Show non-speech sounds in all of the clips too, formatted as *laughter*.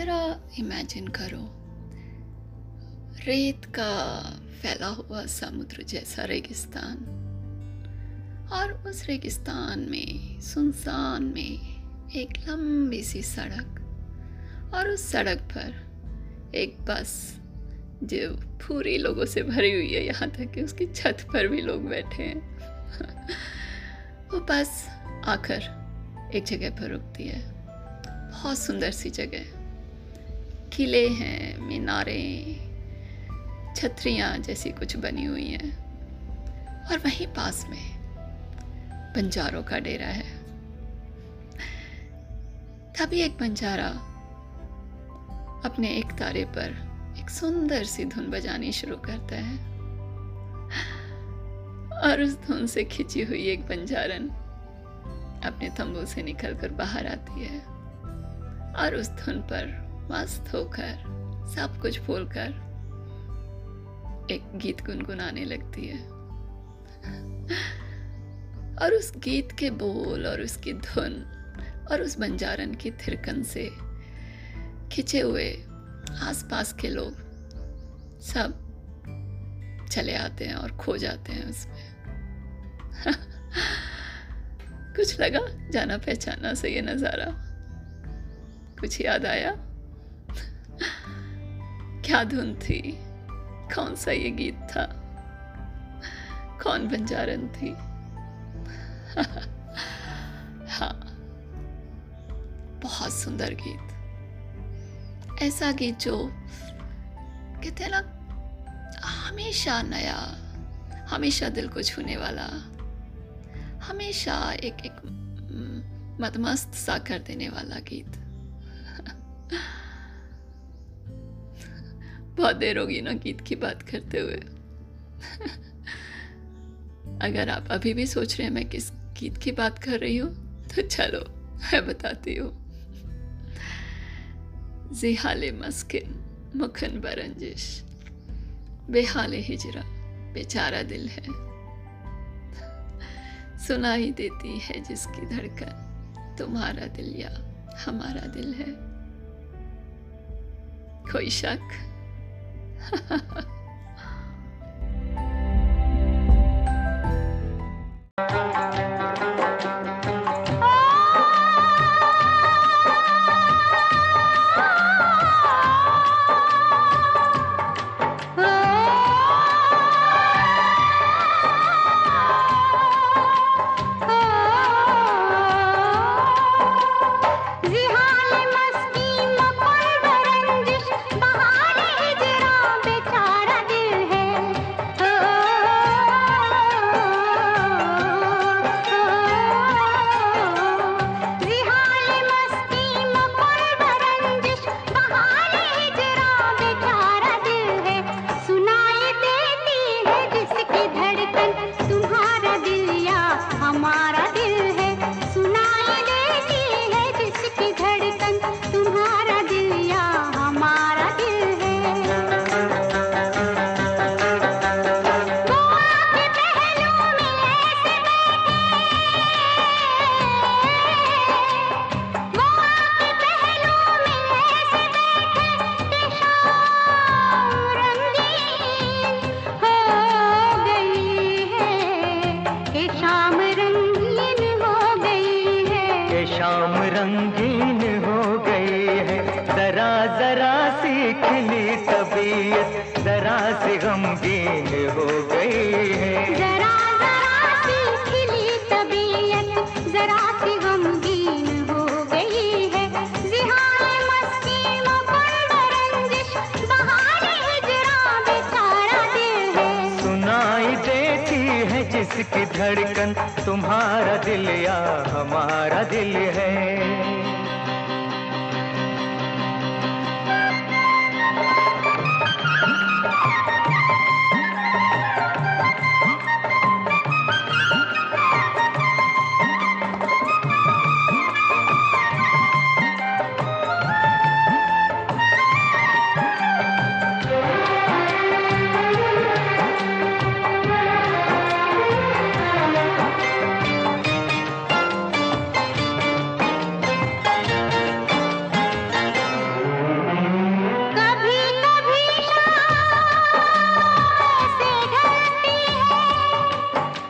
जरा इमेजिन करो। रेत का फैला हुआ समुद्र जैसा रेगिस्तान और उस रेगिस्तान में, सुनसान में एक लंबी सी सड़क और उस सड़क पर एक बस, जो पूरी लोगों से भरी हुई है, यहाँ तक कि उसकी छत पर भी लोग बैठे हैं। वो बस आकर एक जगह पर रुकती है। बहुत सुंदर सी जगह। किले हैं, मीनारे, छतरियाँ जैसी कुछ बनी हुई हैं। और वहीं पास में बंजारों का डेरा है। तभी एक बंजारा अपने एक तारे पर एक सुंदर सी धुन बजानी शुरू करता है। और उस धुन से खिंची हुई एक बंजारन अपने तंबू से निकलकर बाहर आती है। और उस धुन पर मस्त होकर, सब कुछ भूलकर एक गीत गुनगुनाने लगती है। और उस गीत के बोल और उसकी धुन और उस बंजारन की थिरकन से खिंचे हुए आसपास के लोग सब चले आते हैं और खो जाते हैं उसमें। *laughs* कुछ लगा, जाना पहचाना से ये नज़ारा। कुछ याद आया? धुन थी। कौन सा ये गीत था? कौन बंजारन थी? *laughs* हाँ बहुत सुंदर गीत। ऐसा गीत जो कहते हैं ना, हमेशा नया, हमेशा दिल को छूने वाला, हमेशा एक एक मदमस्त सा कर देने वाला गीत। बहुत देर होगी ना गीत की बात करते हुए। अगर आप अभी भी सोच रहे हैं मैं किस गीत की बात कर रही हूँ तो चलो, मैं बताती हूँ। जिहाले मस्किन, मुखन बरंजिश। बेहाले हिजरा, बेचारा दिल है। सुनाई देती है जिसकी धड़कन, तुम्हारा दिल या हमारा दिल है। कोई शक? 哈哈哈 श्याम रंग जिसकी धड़कन तुम्हारा दिल या हमारा दिल है।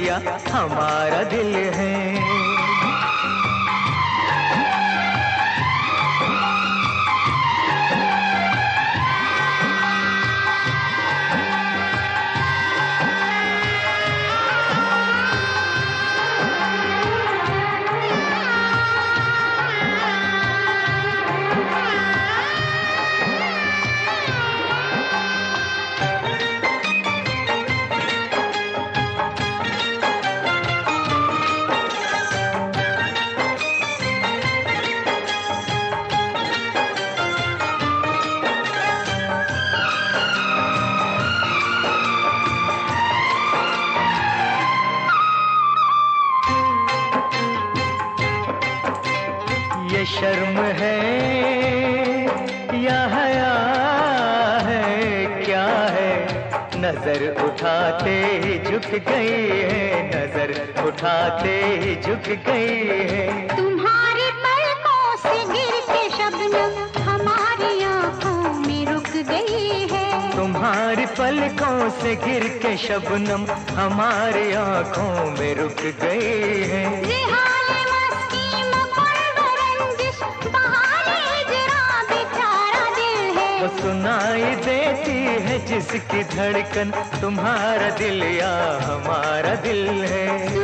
तुम्हारा दिल या हमारा दिल है। शर्म है या हया है क्या है? नज़र उठाते ही झुक गई है नज़र उठाते ही झुक गई है। तुम्हारी पलकों से गिर के शबनम हमारी आँखों में रुक गई है। तुम्हारी पलकों से गिर के शबनम हमारी आँखों में रुक गई है। सुनाई देती है जिसकी धड़कन तुम्हारा दिल या हमारा दिल है।